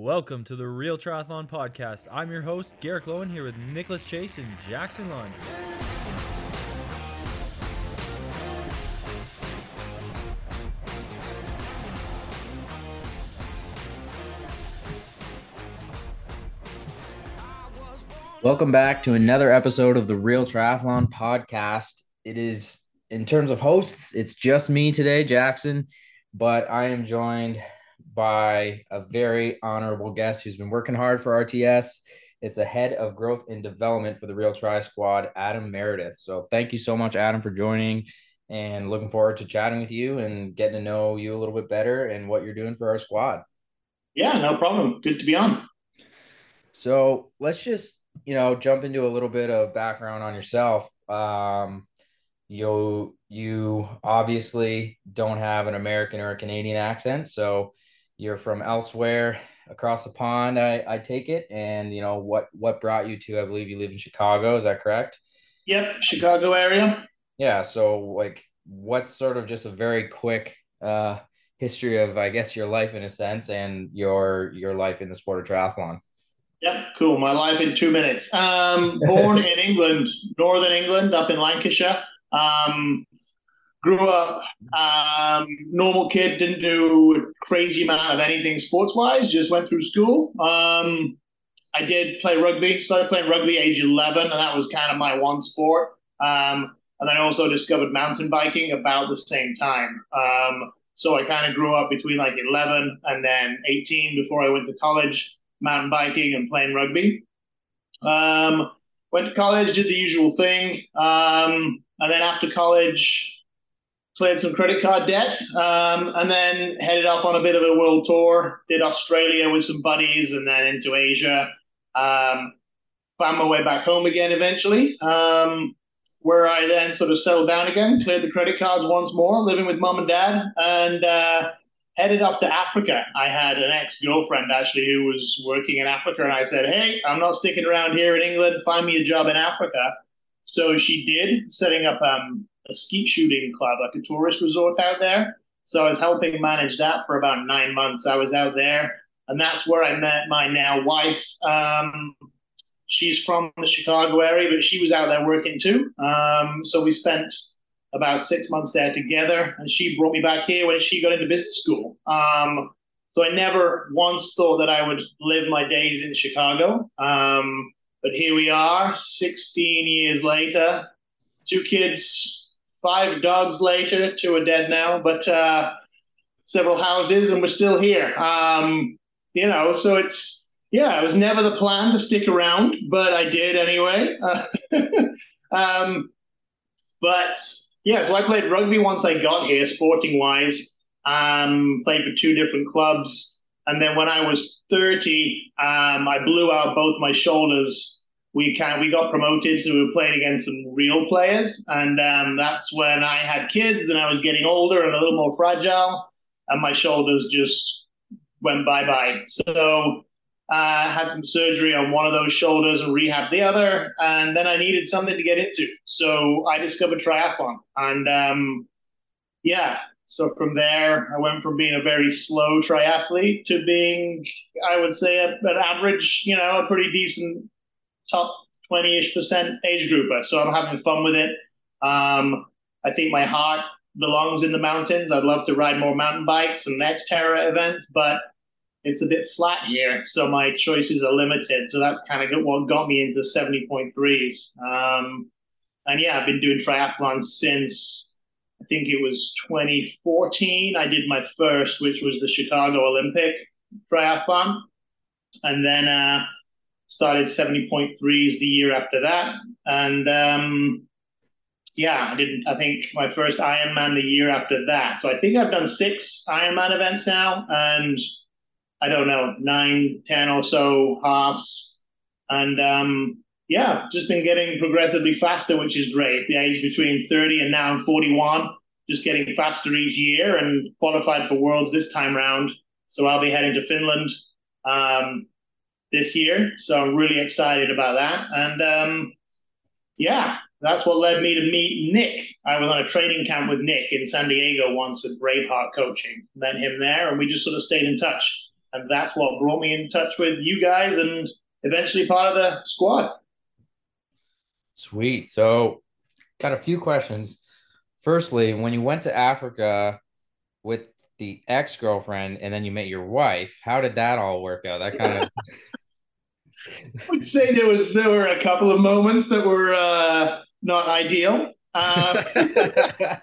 Welcome to the Real Triathlon Podcast. I'm your host, Garrick Loewen, here with Nicholas Chase and Jackson Lund. Welcome back to another episode of the Real Triathlon Podcast. It is, in terms of hosts, it's just me today, Jackson, but I am joined by a very honorable guest who's been working hard for RTS. It's the head of growth and development for the Real Tri Squad, Adam Meredith. So thank you so much, Adam, for joining and looking forward to chatting with you and getting to know you a little bit better and what you're doing for our squad. Yeah, no problem. Good to be on. So let's just you know, jump into a little bit of background on yourself. Um, you you obviously don't have an American or a Canadian accent, so you're from elsewhere across the pond. I, I take it, and you know what what brought you to? I believe you live in Chicago. Is that correct? Yep, Chicago area. Yeah. So like, what's sort of just a very quick uh, history of I guess your life in a sense, and your your life in the sport of triathlon. Yep, cool. My life in two minutes. Um, born in England, Northern England, up in Lancashire. Um, grew up um, normal kid, didn't do a crazy amount of anything sports wise, just went through school. Um, I did play rugby, started playing rugby age 11, and that was kind of my one sport. Um, and then I also discovered mountain biking about the same time. Um, so I kind of grew up between like 11 and then 18 before I went to college mountain biking and playing rugby. Um, went to college, did the usual thing, um, and then after college, cleared some credit card debt, um, and then headed off on a bit of a world tour. Did Australia with some buddies, and then into Asia. Um, found my way back home again eventually, um, where I then sort of settled down again, cleared the credit cards once more, living with mom and dad, and uh, headed off to Africa. I had an ex girlfriend actually who was working in Africa, and I said, Hey, I'm not sticking around here in England. Find me a job in Africa. So she did, setting up um, a skeet shooting club, like a tourist resort out there. So I was helping manage that for about nine months. I was out there, and that's where I met my now wife. Um, she's from the Chicago area, but she was out there working too. Um, so we spent about six months there together, and she brought me back here when she got into business school. Um, so I never once thought that I would live my days in Chicago. Um, but here we are, 16 years later, two kids, five dogs later, two are dead now, but uh, several houses, and we're still here. Um, you know, so it's, yeah, it was never the plan to stick around, but I did anyway. um, but yeah, so I played rugby once I got here, sporting wise. Um, played for two different clubs, and then when I was thirty, um, I blew out both my shoulders. We kind we got promoted, so we were playing against some real players, and um, that's when I had kids and I was getting older and a little more fragile, and my shoulders just went bye bye. So uh, had some surgery on one of those shoulders and rehab the other, and then I needed something to get into. So I discovered triathlon, and um, yeah, so from there I went from being a very slow triathlete to being, I would say, a, an average, you know, a pretty decent top twenty-ish percent age grouper. So I'm having fun with it. Um, I think my heart belongs in the mountains. I'd love to ride more mountain bikes and next Xterra events, but it's a bit flat here, so my choices are limited. So that's kind of what got me into 70.3s. Um, and yeah, I've been doing triathlons since I think it was 2014. I did my first, which was the Chicago Olympic triathlon. And then uh, started 70.3s the year after that. And um, yeah, I didn't. I think my first Ironman the year after that. So I think I've done six Ironman events now, and I don't know, nine, ten or so halves. And um, yeah, just been getting progressively faster, which is great. The age between 30 and now I'm 41, just getting faster each year and qualified for Worlds this time round. So I'll be heading to Finland um, this year. So I'm really excited about that. And um, yeah, that's what led me to meet Nick. I was on a training camp with Nick in San Diego once with Braveheart Coaching. Met him there, and we just sort of stayed in touch and that's what brought me in touch with you guys, and eventually part of the squad. Sweet. So, got a few questions. Firstly, when you went to Africa with the ex girlfriend and then you met your wife, how did that all work out? That kind of. I would say there was there were a couple of moments that were uh, not ideal. Uh,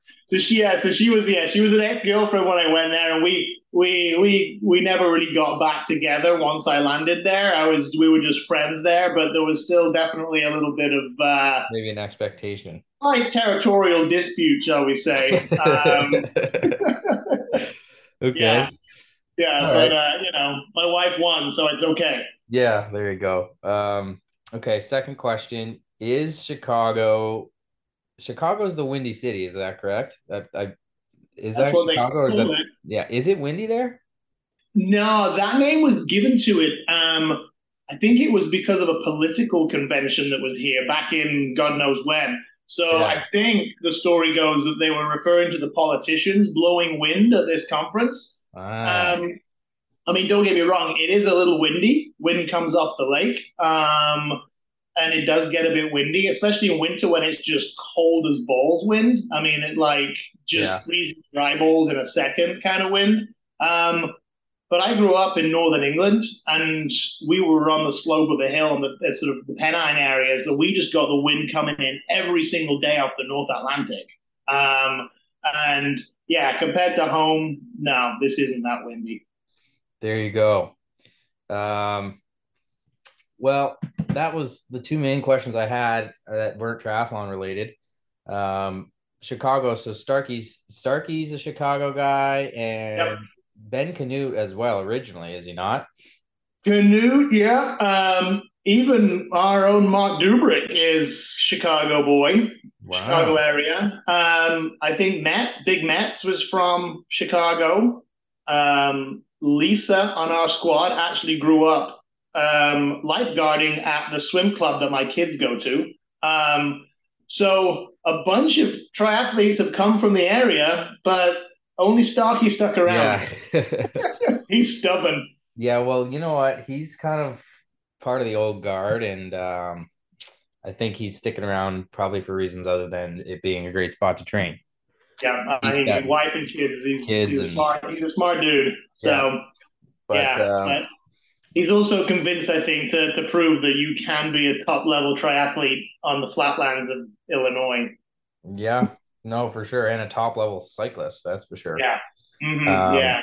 so she yeah, so she was yeah, she was an ex girlfriend when I went there, and we we we we never really got back together once I landed there. I was we were just friends there, but there was still definitely a little bit of uh, maybe an expectation, like territorial dispute, shall we say? Um, okay. Yeah, yeah, but uh, you know, my wife won, so it's okay. Yeah, there you go. Um, okay, second question is Chicago. Chicago's the windy city, is that correct? I, I is That's that Chicago or is that, it. yeah? Is it windy there? No, that name was given to it. Um, I think it was because of a political convention that was here back in God knows when. So yeah. I think the story goes that they were referring to the politicians blowing wind at this conference. Ah. Um, I mean, don't get me wrong, it is a little windy. Wind comes off the lake. Um, and it does get a bit windy, especially in winter when it's just cold as balls wind. I mean, it like just yeah. freezing your eyeballs in a second kind of wind. Um, but I grew up in northern England, and we were on the slope of the hill in the sort of the Pennine areas. That we just got the wind coming in every single day off the North Atlantic. Um, and yeah, compared to home, no, this isn't that windy. There you go. Um, well, that was the two main questions I had that weren't triathlon related. Um, Chicago. So Starkey's Starkey's a Chicago guy, and yep. Ben Kanute as well. Originally, is he not? Kanute, yeah. Um, even our own Mark Dubrick is Chicago boy, wow. Chicago area. Um, I think Metz, Big Matt's was from Chicago. Um, Lisa on our squad actually grew up um, lifeguarding at the swim club that my kids go to. Um, so a bunch of triathletes have come from the area, but only Starkey stuck around. Yeah. He's stubborn. Yeah, well, you know what? He's kind of part of the old guard, and um, I think he's sticking around probably for reasons other than it being a great spot to train. Yeah, I mean, wife and kids. He's, kids he's and, smart. He's a smart dude. So, yeah, but, yeah, um, but he's also convinced, I think, to, to prove that you can be a top level triathlete on the flatlands of Illinois. Yeah, no, for sure, and a top level cyclist, that's for sure. Yeah, mm-hmm. um, yeah.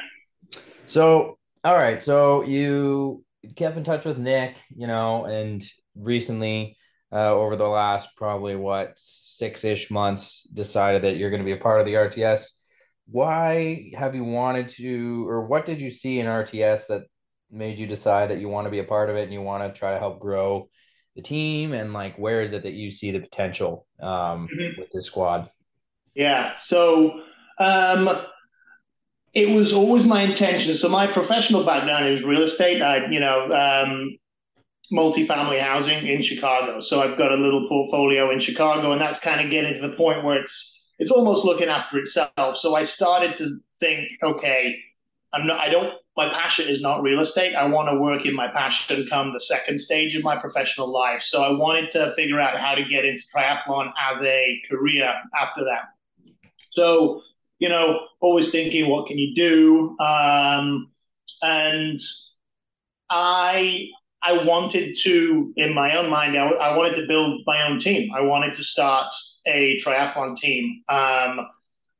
So, all right, so you kept in touch with Nick, you know, and recently, uh, over the last probably what six ish months, decided that you're going to be a part of the RTS. Why have you wanted to, or what did you see in RTS that made you decide that you want to be a part of it and you want to try to help grow the team? And like where is it that you see the potential um, mm-hmm. with this squad? Yeah so um, it was always my intention. So my professional background is real estate. I you know um, multifamily housing in chicago. So i've got a little portfolio in chicago and that's kind of getting to the point where it's it's almost looking after itself. So i started to think okay i'm not i don't my passion is not real estate. I want to work in my passion come the second stage of my professional life. So I wanted to figure out how to get into triathlon as a career after that. So, you know, always thinking, what can you do? Um, and I I wanted to, in my own mind, I, I wanted to build my own team. I wanted to start a triathlon team. Um,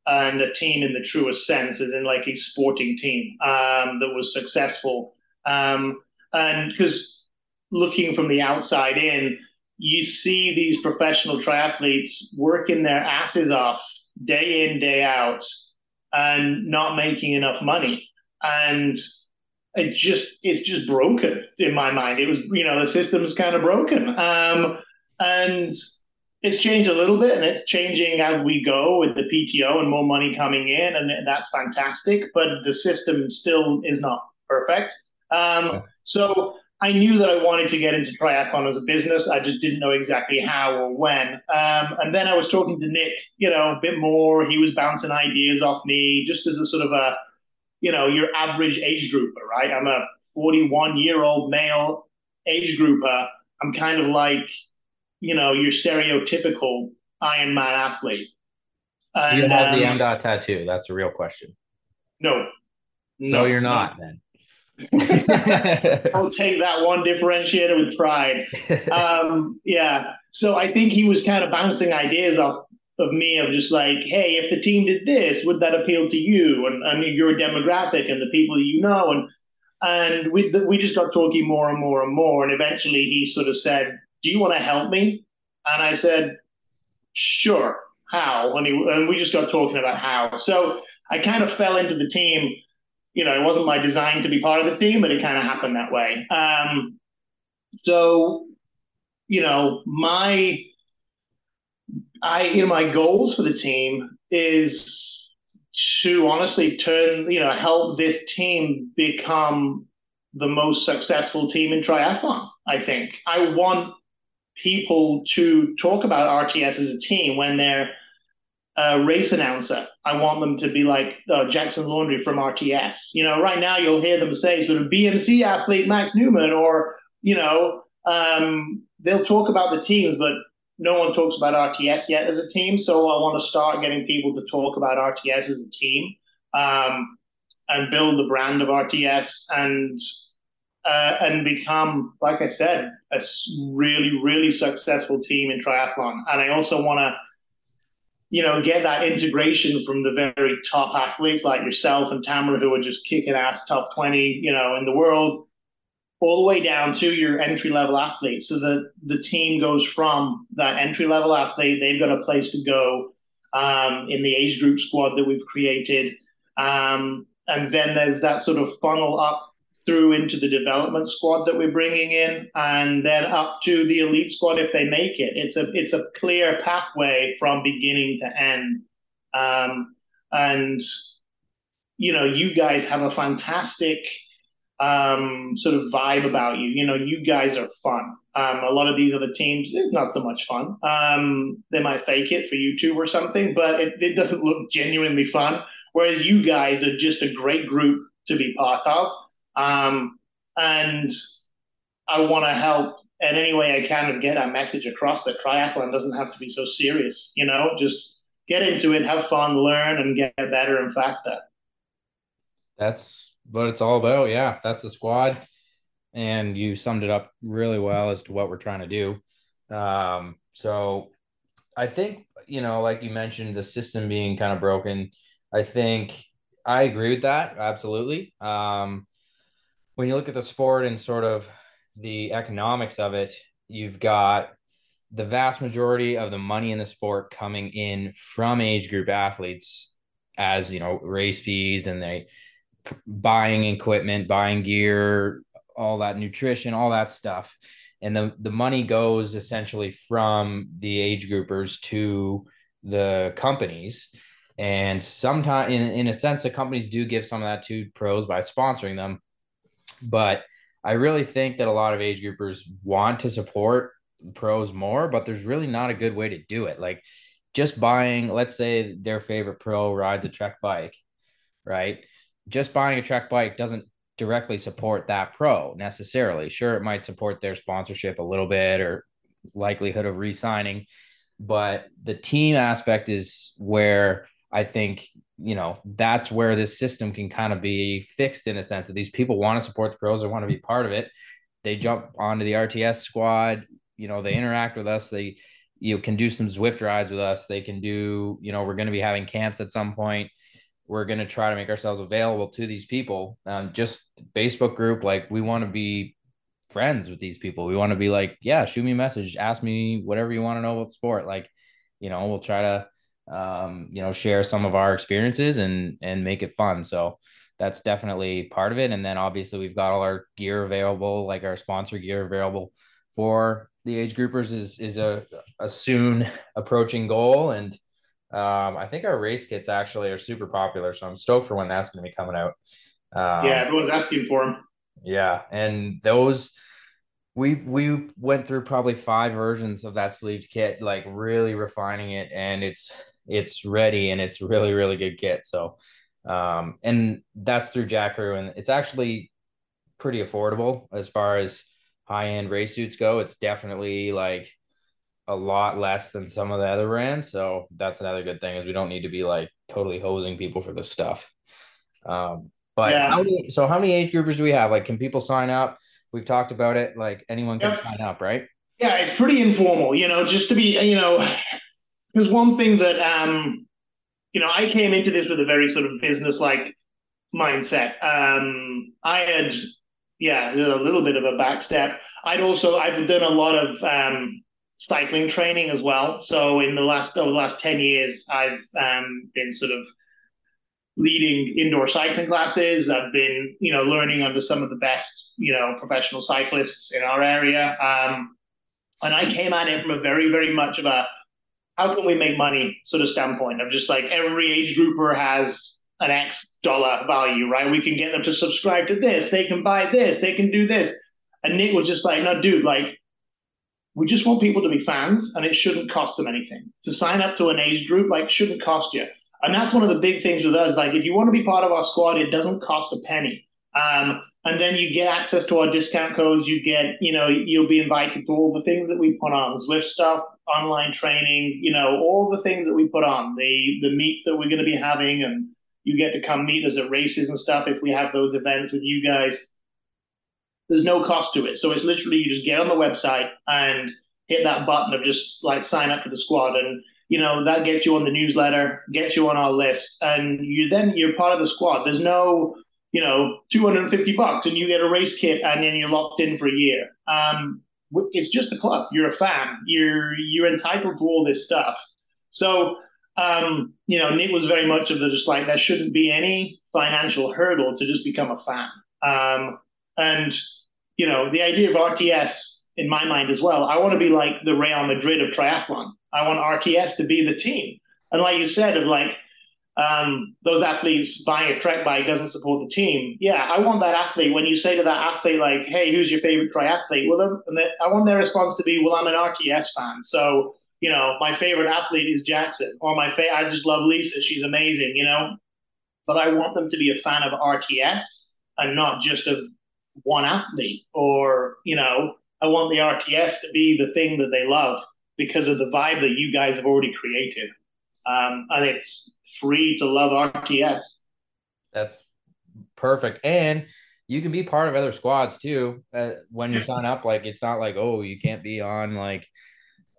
and a team in the truest sense, as in like a sporting team um, that was successful. Um, and because looking from the outside in, you see these professional triathletes working their asses off day in, day out, and not making enough money. And it just it's just broken in my mind. It was you know the system's kind of broken. Um, and it's changed a little bit and it's changing as we go with the PTO and more money coming in, and that's fantastic. But the system still is not perfect. Um. So I knew that I wanted to get into triathlon as a business. I just didn't know exactly how or when. Um, and then I was talking to Nick, you know, a bit more. He was bouncing ideas off me just as a sort of a you know, your average age grouper, right? I'm a 41 year old male age grouper. I'm kind of like, you know, your stereotypical Ironman athlete. And, you have um, the M dot tattoo. That's a real question. No. So no, you're not no. then. I'll take that one differentiator with pride. Um, yeah. So I think he was kind of bouncing ideas off of me of just like, hey, if the team did this, would that appeal to you and, and your demographic and the people you know? And and we we just got talking more and more and more. And eventually he sort of said, Do you want to help me? And I said, Sure. How? And, he, and we just got talking about how. So I kind of fell into the team. You know, it wasn't my design to be part of the team, but it kind of happened that way. Um, so, you know, my I you know my goals for the team is to honestly turn you know help this team become the most successful team in triathlon. I think I want people to talk about RTS as a team when they're a race announcer. I want them to be like Jackson Laundry from RTS. You know, right now you'll hear them say sort of BMC athlete Max Neumann, or you know, um, they'll talk about the teams, but no one talks about RTS yet as a team. So I want to start getting people to talk about RTS as a team um, and build the brand of RTS and uh, and become, like I said, a really really successful team in triathlon. And I also want to you know, get that integration from the very top athletes like yourself and Tamara, who are just kicking ass top 20, you know, in the world, all the way down to your entry level athlete. So that the team goes from that entry level athlete, they've got a place to go um, in the age group squad that we've created. Um, and then there's that sort of funnel up through into the development squad that we're bringing in, and then up to the elite squad if they make it. It's a it's a clear pathway from beginning to end. Um, and you know, you guys have a fantastic um, sort of vibe about you. You know, you guys are fun. Um, a lot of these other teams is not so much fun. Um, they might fake it for YouTube or something, but it, it doesn't look genuinely fun. Whereas you guys are just a great group to be part of. Um, and I want to help in any way I can and get that message across that triathlon doesn't have to be so serious. You know, just get into it, have fun, learn, and get better and faster. That's what it's all about. Yeah, that's the squad. And you summed it up really well as to what we're trying to do. Um, so I think, you know, like you mentioned, the system being kind of broken. I think I agree with that. Absolutely. Um, when you look at the sport and sort of the economics of it, you've got the vast majority of the money in the sport coming in from age group athletes as you know race fees and they buying equipment, buying gear, all that nutrition, all that stuff. And the, the money goes essentially from the age groupers to the companies. And sometimes, in, in a sense, the companies do give some of that to pros by sponsoring them. But I really think that a lot of age groupers want to support pros more, but there's really not a good way to do it. Like just buying, let's say their favorite pro rides a Trek bike, right? just buying a Trek bike doesn't directly support that pro necessarily. Sure, it might support their sponsorship a little bit or likelihood of re-signing, but the team aspect is where I think you know that's where this system can kind of be fixed in a sense that these people want to support the pros, they want to be part of it. They jump onto the RTS squad, you know, they interact with us, they you know, can do some Zwift rides with us. They can do, you know, we're going to be having camps at some point we're going to try to make ourselves available to these people. Um, just Facebook group, like we want to be friends with these people. We want to be like, yeah, shoot me a message, ask me whatever you want to know about sport. Like, you know, we'll try to, um, you know, share some of our experiences and and make it fun. So that's definitely part of it. And then obviously we've got all our gear available, like our sponsor gear available for the age groupers is is a, a soon approaching goal and um, I think our race kits actually are super popular, so I'm stoked for when that's going to be coming out. Um, yeah, everyone's asking for them. Yeah, and those we we went through probably five versions of that sleeves kit, like really refining it, and it's it's ready and it's really really good kit. So Um, and that's through Jakroo, and it's actually pretty affordable as far as high end race suits go. It's definitely like a lot less than some of the other brands. So that's another good thing is we don't need to be like totally hosing people for this stuff. Um, but yeah. how many, so how many age groupers do we have? Like, can people sign up? We've talked about it. Like anyone can yep. sign up, right? Yeah, it's pretty informal, you know, just to be, you know, there's one thing that, um, you know, I came into this with a very sort of business like mindset. Um, I had, yeah, a little bit of a backstep. I'd also, I've done a lot of, um, cycling training as well. So in the last over the last ten years, I've um, been sort of leading indoor cycling classes. I've been you know learning under some of the best you know professional cyclists in our area. Um, and I came at it from a very very much of a how can we make money sort of standpoint of just like every age grouper has an X dollar value, right? We can get them to subscribe to this, they can buy this, they can do this. And Nick was just like, no, dude, like we just want people to be fans and it shouldn't cost them anything. To sign up to an age group like shouldn't cost you. And that's one of the big things with us. Like if you want to be part of our squad it doesn't cost a penny. Um, and then you get access to our discount codes. You get you know you'll be invited to all the things that we put on zwift stuff online training you know all the things that we put on the the meets that we're going to be having and you get to come meet us at races and stuff if we have those events with you guys. There's no cost to it. So it's literally you just get on the website and hit that button of just like sign up to the squad. And you know that gets you on the newsletter gets you on our list. And you then you're part of the squad. There's no you know 250 bucks and you get a race kit and then you're locked in for a year. Um, it's just a club you're a fan you're you're entitled to all this stuff so um, you know nick was very much of the just like there shouldn't be any financial hurdle to just become a fan um, and you know, the idea of RTS in my mind as well, I want to be like the Real Madrid of triathlon. I want RTS to be the team. And like you said, of like um, those athletes buying a trek bike doesn't support the team. Yeah, I want that athlete. When you say to that athlete, like, "Hey, who's your favorite triathlete?" Well, then, I want their response to be, "Well, I'm an RTS fan." So, you know, my favorite athlete is Jackson, or my fa- I just love Lisa. She's amazing. You know, but I want them to be a fan of RTS and not just of one athlete or you know i want the rts to be the thing that they love because of the vibe that you guys have already created um, and it's free to love rts that's perfect. And you can be part of other squads too uh, when you sign up. Like it's not like oh you can't be on like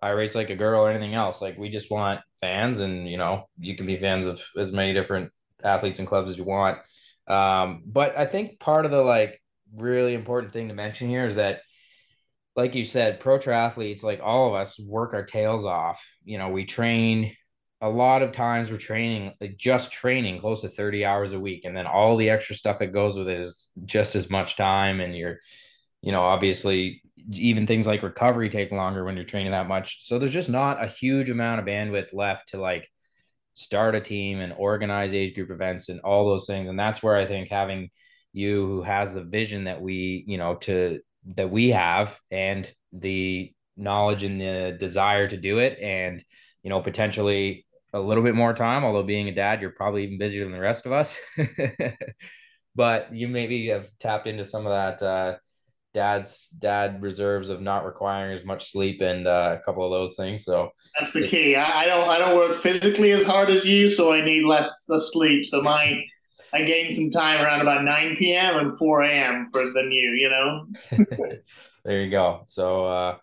i race like a girl or anything else. Like we just want fans and you know you can be fans of as many different athletes and clubs as you want. Um, but i think part of the like really important thing to mention here is that like you said pro triathletes like all of us work our tails off. You know we train a lot of times we're training like just training close to 30 hours a week and then all the extra stuff that goes with it is just as much time and you're you know obviously even things like recovery take longer when you're training that much. So there's just not a huge amount of bandwidth left to like start a team and organize age group events and all those things. And that's where i think having you who has the vision that we you know to that we have and the knowledge and the desire to do it and you know potentially a little bit more time although being a dad you're probably even busier than the rest of us but you maybe have tapped into some of that uh, dad's dad reserves of not requiring as much sleep and uh, a couple of those things so that's the key I, I don't i don't work physically as hard as you so i need less, less sleep so my I gain some time around about 9 p.m. and 4 a.m. for the new, you know? there you go. So, uh,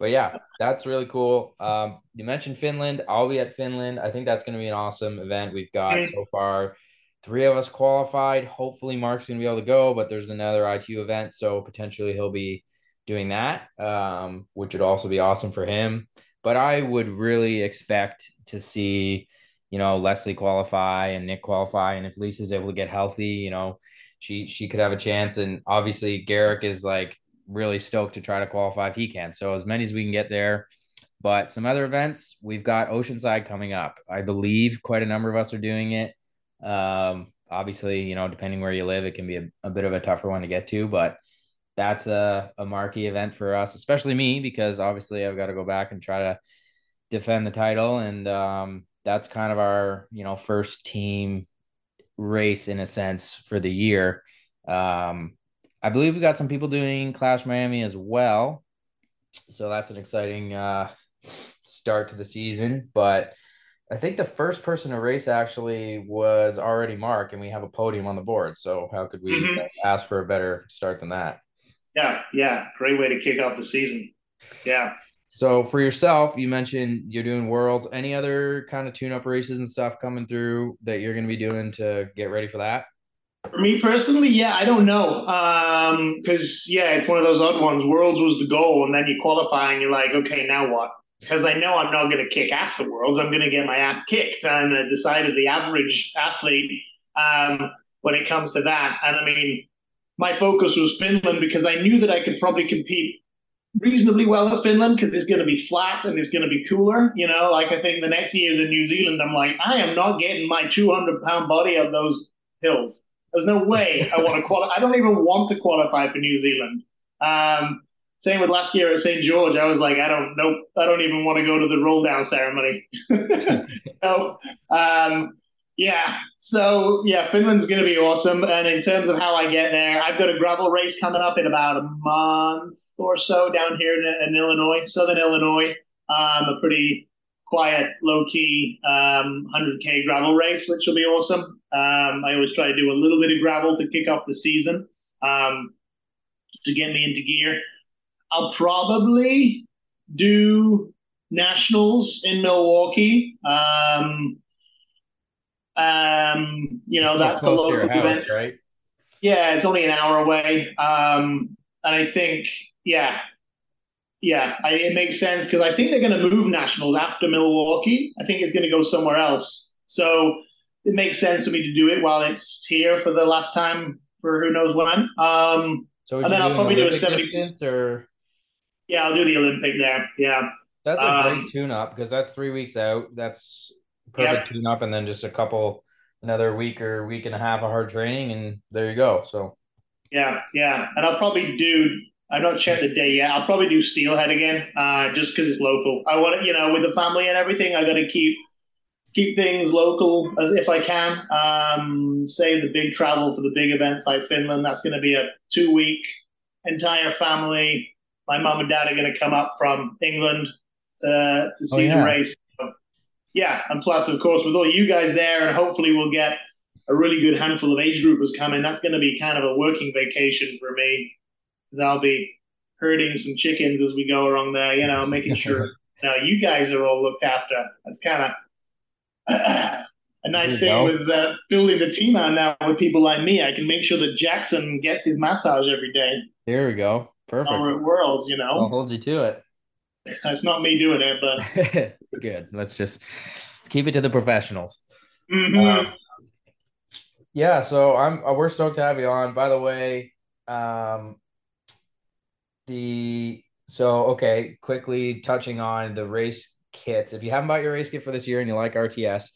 but yeah, that's really cool. Um, you mentioned Finland. I'll be at Finland. I think that's going to be an awesome event. We've got so far three of us qualified. Hopefully, Mark's going to be able to go, but there's another ITU event. So potentially he'll be doing that, um, which would also be awesome for him. But I would really expect to see you know, Leslie qualify and Nick qualify. And if Lisa's able to get healthy, you know, she she could have a chance. And obviously Garrick is like really stoked to try to qualify if he can. So as many as we can get there. But some other events, we've got Oceanside coming up. I believe quite a number of us are doing it. Um, obviously, you know, depending where you live, it can be a, a bit of a tougher one to get to, but that's a, a marquee event for us, especially me, because obviously I've got to go back and try to defend the title. And um, that's kind of our you know first team race in a sense for the year. Um, I believe we got some people doing Clash Miami as well. So that's an exciting uh, start to the season. But I think the first person to race actually was already Mark, and we have a podium on the board. So how could we Mhm. ask for a better start than that? Yeah, yeah, great way to kick off the season. Yeah. So for yourself, you mentioned you're doing worlds. Any other kind of tune-up races and stuff coming through that you're going to be doing to get ready for that? For me personally, yeah, I don't know. Um, because yeah, it's one of those odd ones. Worlds was the goal, and then you qualify, and you're like, okay, now what? Because I know I'm not going to kick ass at Worlds. I'm going to get my ass kicked. And I decided the average athlete um, when it comes to that. And I mean, my focus was Finland because I knew that I could probably compete reasonably well at Finland because it's going to be flat and it's going to be cooler. You know, like I think the next year's in New Zealand, I'm like, I am not getting my 200 pound body up those hills. There's no way I want to qualify. I don't even want to qualify for New Zealand. Um, same with last year at St. George. I was like, I don't, nope, I don't even want to go to the roll down ceremony. so, um, yeah, so yeah, Finland's going to be awesome. And in terms of how I get there, I've got a gravel race coming up in about a month or so down here in, in Illinois, Southern Illinois. Um, a pretty quiet, low key um, 100k gravel race, which will be awesome. Um, I always try to do a little bit of gravel to kick off the season um, to get me into gear. I'll probably do nationals in Milwaukee. Um, um, you know, that's the local house, event. right? Yeah, it's only an hour away. Um, and I think, yeah, yeah, I, it makes sense because I think they're going to move nationals after Milwaukee. I think it's going to go somewhere else. So it makes sense for me to do it while it's here for the last time for who knows when. Um, So And then I'll probably do a Olympic 70 distance or yeah, I'll do the Olympic there. Yeah. that's a Um, great tune-up because that's three weeks out. That's perfect tune-up, and then just a couple another week or week and a half of hard training, and there you go. So Yeah, yeah, and I'll probably do. I've not checked the day yet. I'll probably do Steelhead again, uh, just because it's local. I want to, you know, with the family and everything, I got to keep keep things local as if I can. Um, say the big travel for the big events like Finland. That's going to be a two week entire family. My mom and dad are going to come up from England to to see yeah. the race. So, yeah, and plus, of course, with all you guys there, and hopefully we'll get a really good handful of age groupers coming. That's going to be kind of a working vacation for me because I'll be herding some chickens as we go along there, you know, making sure you know you guys are all looked after. That's kind of a nice thing go. with uh, building the team out now with people like me. I can make sure that Jackson gets his massage every day there we go. Perfect. at Worlds. You I'll know, hold you to it. it's not me doing it, but Good. Let's just keep it to the professionals. Mhm. Um, yeah, so I'm uh, we're stoked to have you on. By the way, um, the so okay, quickly touching on the race kits. If you haven't bought your race kit for this year and you like RTS,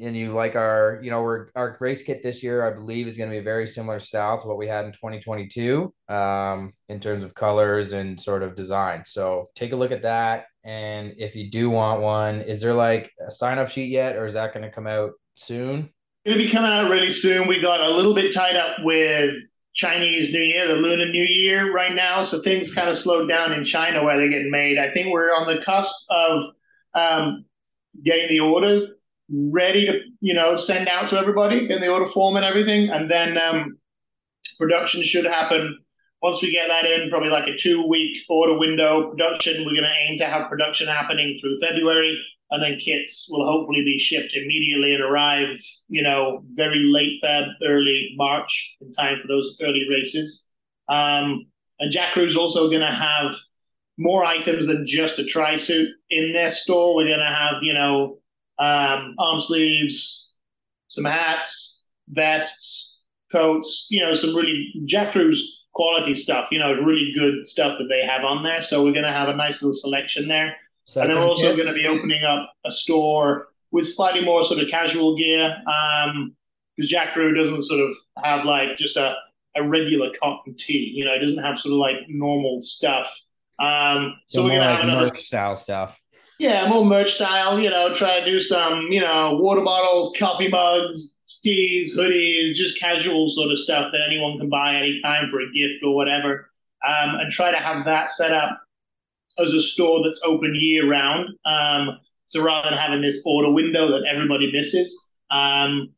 and you like our, you know, we're our race kit this year, I believe, is going to be a very similar style to what we had in 2022, um, in terms of colors and sort of design. So take a look at that. And if you do want one, is there like a sign up sheet yet, or is that going to come out soon? It'll be coming out really soon. We got a little bit tied up with Chinese New Year, the Lunar New Year right now. So things kind of slowed down in China where they're getting made. I think we're on the cusp of um, getting the orders ready to, you know, send out to everybody in the order form and everything. And then um, production should happen once we get that in, probably like a two week order window production. We're going to aim to have production happening through February and then kits will hopefully be shipped immediately and arrive, you know, very late Feb, early March, in time for those early races. Um, and Jakroo's also going to have more items than just a tri suit in their store. We're going to have, you know, um, arm sleeves, some hats, vests, coats, you know, some really Jakroo's quality stuff, you know, really good stuff that they have on there. So we're going to have a nice little selection there. And then we're also going to be opening up a store with slightly more sort of casual gear. Um, because Jakroo doesn't sort of have like just a, a regular cotton tee, you know, it doesn't have sort of like normal stuff. Um, so, So we're going to like have another, merch style stuff. yeah, more merch style, you know, try to do some, you know, water bottles, coffee mugs, tees, hoodies, just casual sort of stuff that anyone can buy anytime for a gift or whatever, um, and try to have that set up as a store that's open year round. Um, so rather than having this order window that everybody misses, um,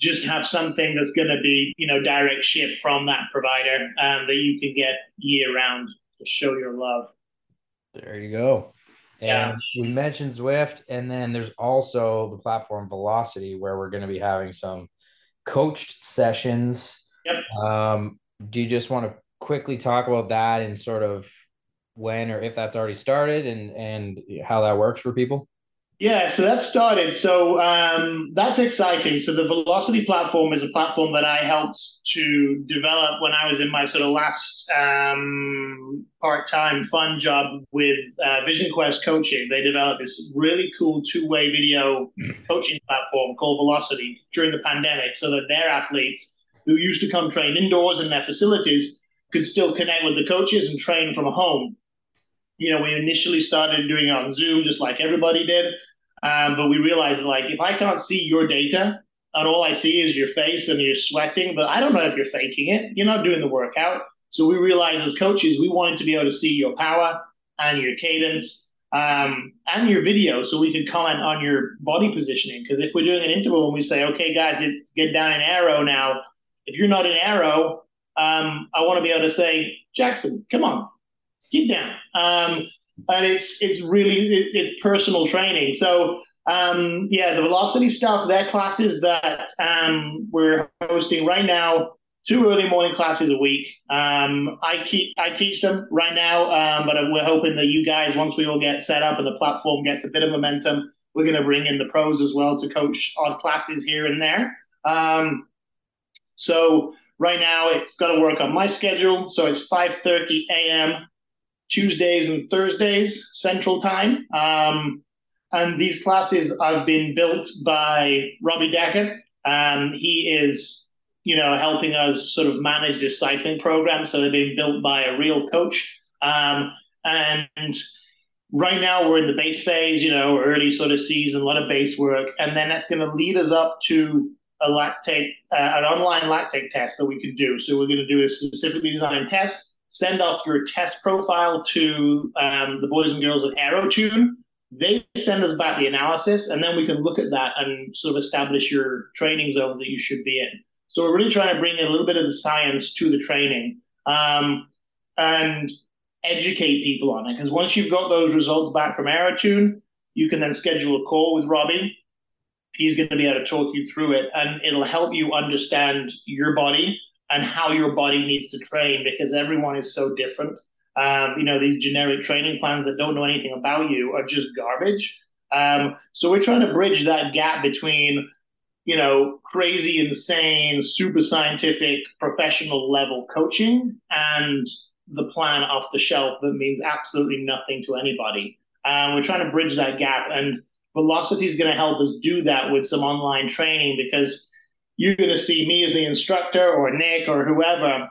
just have something that's going to be, you know, direct ship from that provider um, that you can get year round to show your love. There you go. And yeah. we mentioned Zwift, and then there's also the platform Velocity, where we're going to be having some coached sessions. Yep. Um, do you just want to quickly talk about that and sort of when or if that's already started and and how that works for people? Yeah, so that started. So um, that's exciting. So the Velocity platform is a platform that I helped to develop when I was in my sort of last um, part-time fun job with uh, Vision Quest Coaching. They developed this really cool two-way video coaching platform called Velocity during the pandemic, so that their athletes who used to come train indoors in their facilities could still connect with the coaches and train from home you know, we initially started doing it on Zoom, just like everybody did. Um, but we realized, like, if I can't see your data and all I see is your face and you're sweating, but I don't know if you're faking it, you're not doing the workout. So we realized as coaches, we wanted to be able to see your power and your cadence um, and your video so we could comment on your body positioning. Because if we're doing an interval and we say, okay, guys, it's get down in aero now, if you're not in aero, um, I want to be able to say, Jackson, come on, get down. Um, and it's it's really it, it's personal training. So um, yeah, the velocity stuff, that classes that um, we're hosting right now, two early morning classes a week. Um, I keep I teach them right now, um, but we're hoping that you guys, once we all get set up and the platform gets a bit of momentum, we're going to bring in the pros as well to coach odd classes here and there. Um, so right now, it's got to work on my schedule. So it's 5:30 a.m. Tuesdays and Thursdays Central Time. Um, and these classes have been built by Robbie Decker. Um, he is, you know, helping us sort of manage this cycling program. So they've been built by a real coach. Um, and right now we're in the base phase, you know, early sort of season, a lot of base work. And then that's going to lead us up to a lactate, uh, an online lactate test that we can do. So we're going to do a specifically designed test send off your test profile to um, the boys and girls at AeroTune. They send us back the analysis, and then we can look at that and sort of establish your training zones that you should be in. So we're really trying to bring a little bit of the science to the training um, and educate people on it. Because once you've got those results back from AeroTune, you can then schedule a call with Robbie. He's going to be able to talk you through it, and it'll help you understand your body and how your body needs to train because everyone is so different. Um, you know, these generic training plans that don't know anything about you are just garbage. Um, so we're trying to bridge that gap between, you know, crazy, insane, super scientific, professional level coaching and the plan off the shelf that means absolutely nothing to anybody. Um, we're trying to bridge that gap, and Velocity is going to help us do that with some online training because you're going to see me as the instructor or Nick or whoever.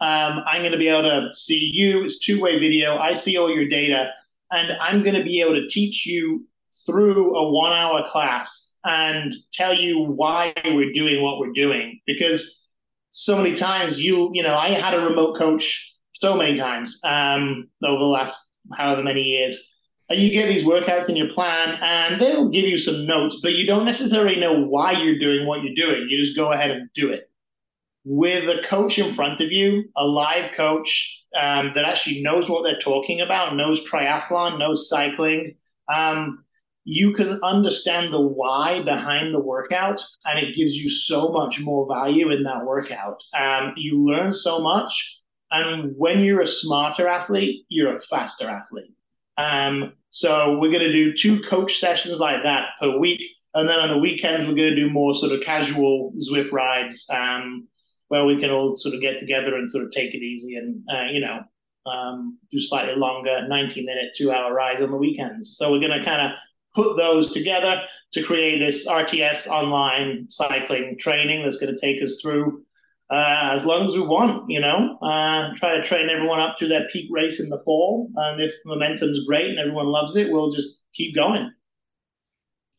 Um, I'm going to be able to see you. It's two way video. I see all your data, and I'm going to be able to teach you through a one hour class and tell you why we're doing what we're doing. Because so many times you, you know, I had a remote coach so many times um, over the last however many years and you get these workouts in your plan and they'll give you some notes, but you don't necessarily know why you're doing what you're doing. You just go ahead and do it. With a coach in front of you, a live coach um, that actually knows what they're talking about, knows triathlon, knows cycling, um, you can understand the why behind the workout, and it gives you so much more value in that workout. Um, you learn so much, and when you're a smarter athlete, you're a faster athlete. Um, so we're going to do two coach sessions like that per week. And then on the weekends, we're going to do more sort of casual Zwift rides um, where we can all sort of get together and sort of take it easy and, uh, you know, um, do slightly longer 90 minute, two hour rides on the weekends. So we're going to kind of put those together to create this RTS online cycling training that's going to take us through uh, as long as we want, you know, uh, try to train everyone up to their peak race in the fall. And if momentum's great and everyone loves it, we'll just keep going.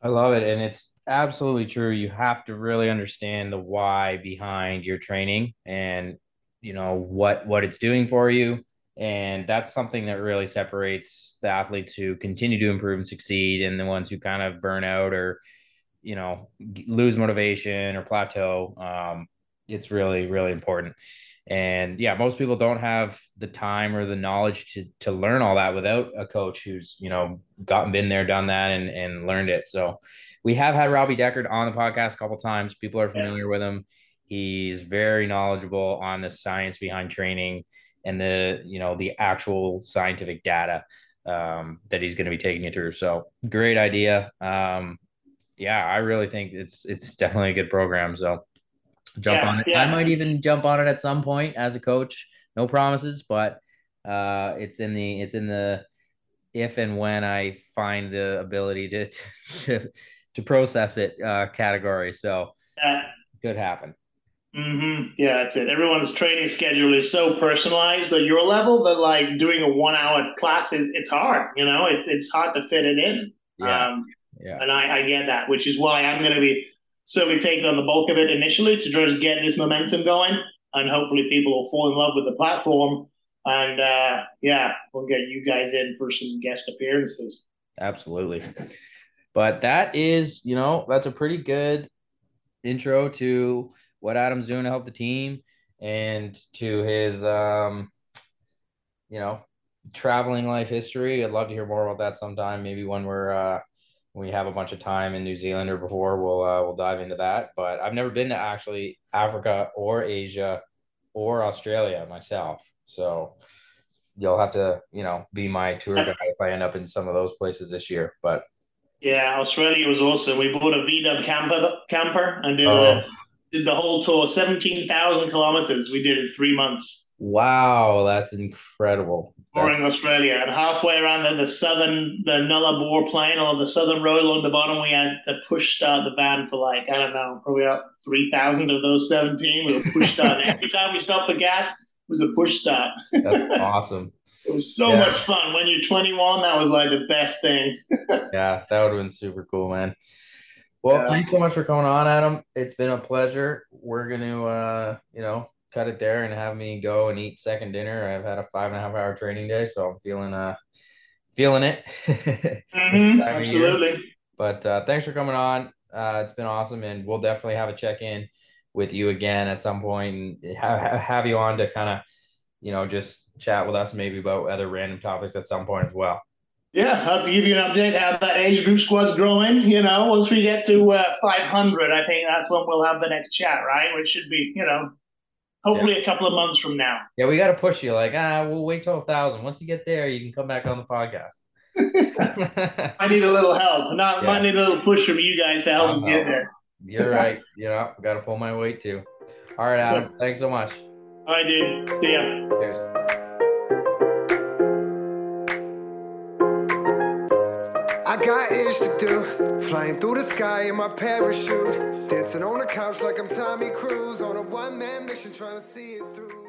I love it. And it's absolutely true. You have to really understand the why behind your training and you know what what it's doing for you and that's something that really separates the athletes who continue to improve and succeed and the ones who kind of burn out or you know lose motivation or plateau um, it's really really important. And yeah most people don't have the time or the knowledge to to learn all that without a coach who's you know gotten been there done that and and learned it. So we have had robbie deckard on the podcast a couple times. People are familiar yeah. with him. He's very knowledgeable on the science behind training and the you know the actual scientific data um, that he's going to be taking you through. So great idea. Um, yeah i really think it's it's definitely a good program. So jump yeah, on it. Yeah. I might even jump on it at some point as a coach. No promises, but uh, it's in the it's in the if and when I find the ability to to, to process it uh, category. So yeah. could happen. Mm-hmm. Yeah, that's it. Everyone's training schedule is so personalized at your level that like doing a one hour class is it's hard. You know, it's it's hard to fit it in. Yeah. Um, yeah. And I, I get that, which is why I'm going to be so we've taken on the bulk of it initially to just get this momentum going, and hopefully people will fall in love with the platform. And uh, yeah, we'll get you guys in for some guest appearances. Absolutely. But that is, you know, that's a pretty good intro to what Adam's doing to help the team and to his, um, you know, traveling life history. I'd love to hear more about that sometime. Maybe when we're uh, we have a bunch of time in New Zealand or before, we'll uh, we'll dive into that. But I've never been to actually Africa or Asia or Australia myself, so you'll have to you know be my tour guide if I end up in some of those places this year. But yeah, Australia was awesome. We bought a VW camper camper and did, oh. did the whole tour, seventeen thousand kilometers. We did in three months. Wow, that's incredible. Touring Australia, and halfway around the, the southern, the Nullarbor Plain or the southern road along the bottom, we had to push start the van for like I don't know, probably about three thousand of those seventeen. We were push start every time we stopped for gas. It was a push start. That's awesome. it was so yeah. much fun. When you're 21, that was like the best thing. yeah, that would have been super cool, man. Well, yeah. thanks so much for coming on, Adam. It's been a pleasure. We're gonna, uh, you know, cut it there and have me go and eat second dinner. I've had a five and a half hour training day, so I'm feeling uh feeling it. mm-hmm, absolutely. But uh, thanks for coming on. Uh, it's been awesome, and we'll definitely have a check in with you again at some point and have, have you on to kind of you know just chat with us maybe about other random topics at some point as well. Yeah, I'll have to give you an update how that age group squad's growing. You know, once we get to uh, 500, I think that's when we'll have the next chat, right? Which should be, you know, Hopefully, yeah. a couple of months from now. Yeah, we got to push you. Like, ah, we'll wait till a thousand. Once you get there, you can come back on the podcast. I need a little help. Not, yeah. might need a little push from you guys to help me get there. You're right. You know, got to pull my weight too. All right, Adam. Thanks so much. All right, dude. See ya. Cheers. Got ish to do. Flying through the sky in my parachute. Dancing on the couch like I'm Tommy Cruise on a one man mission trying to see it through.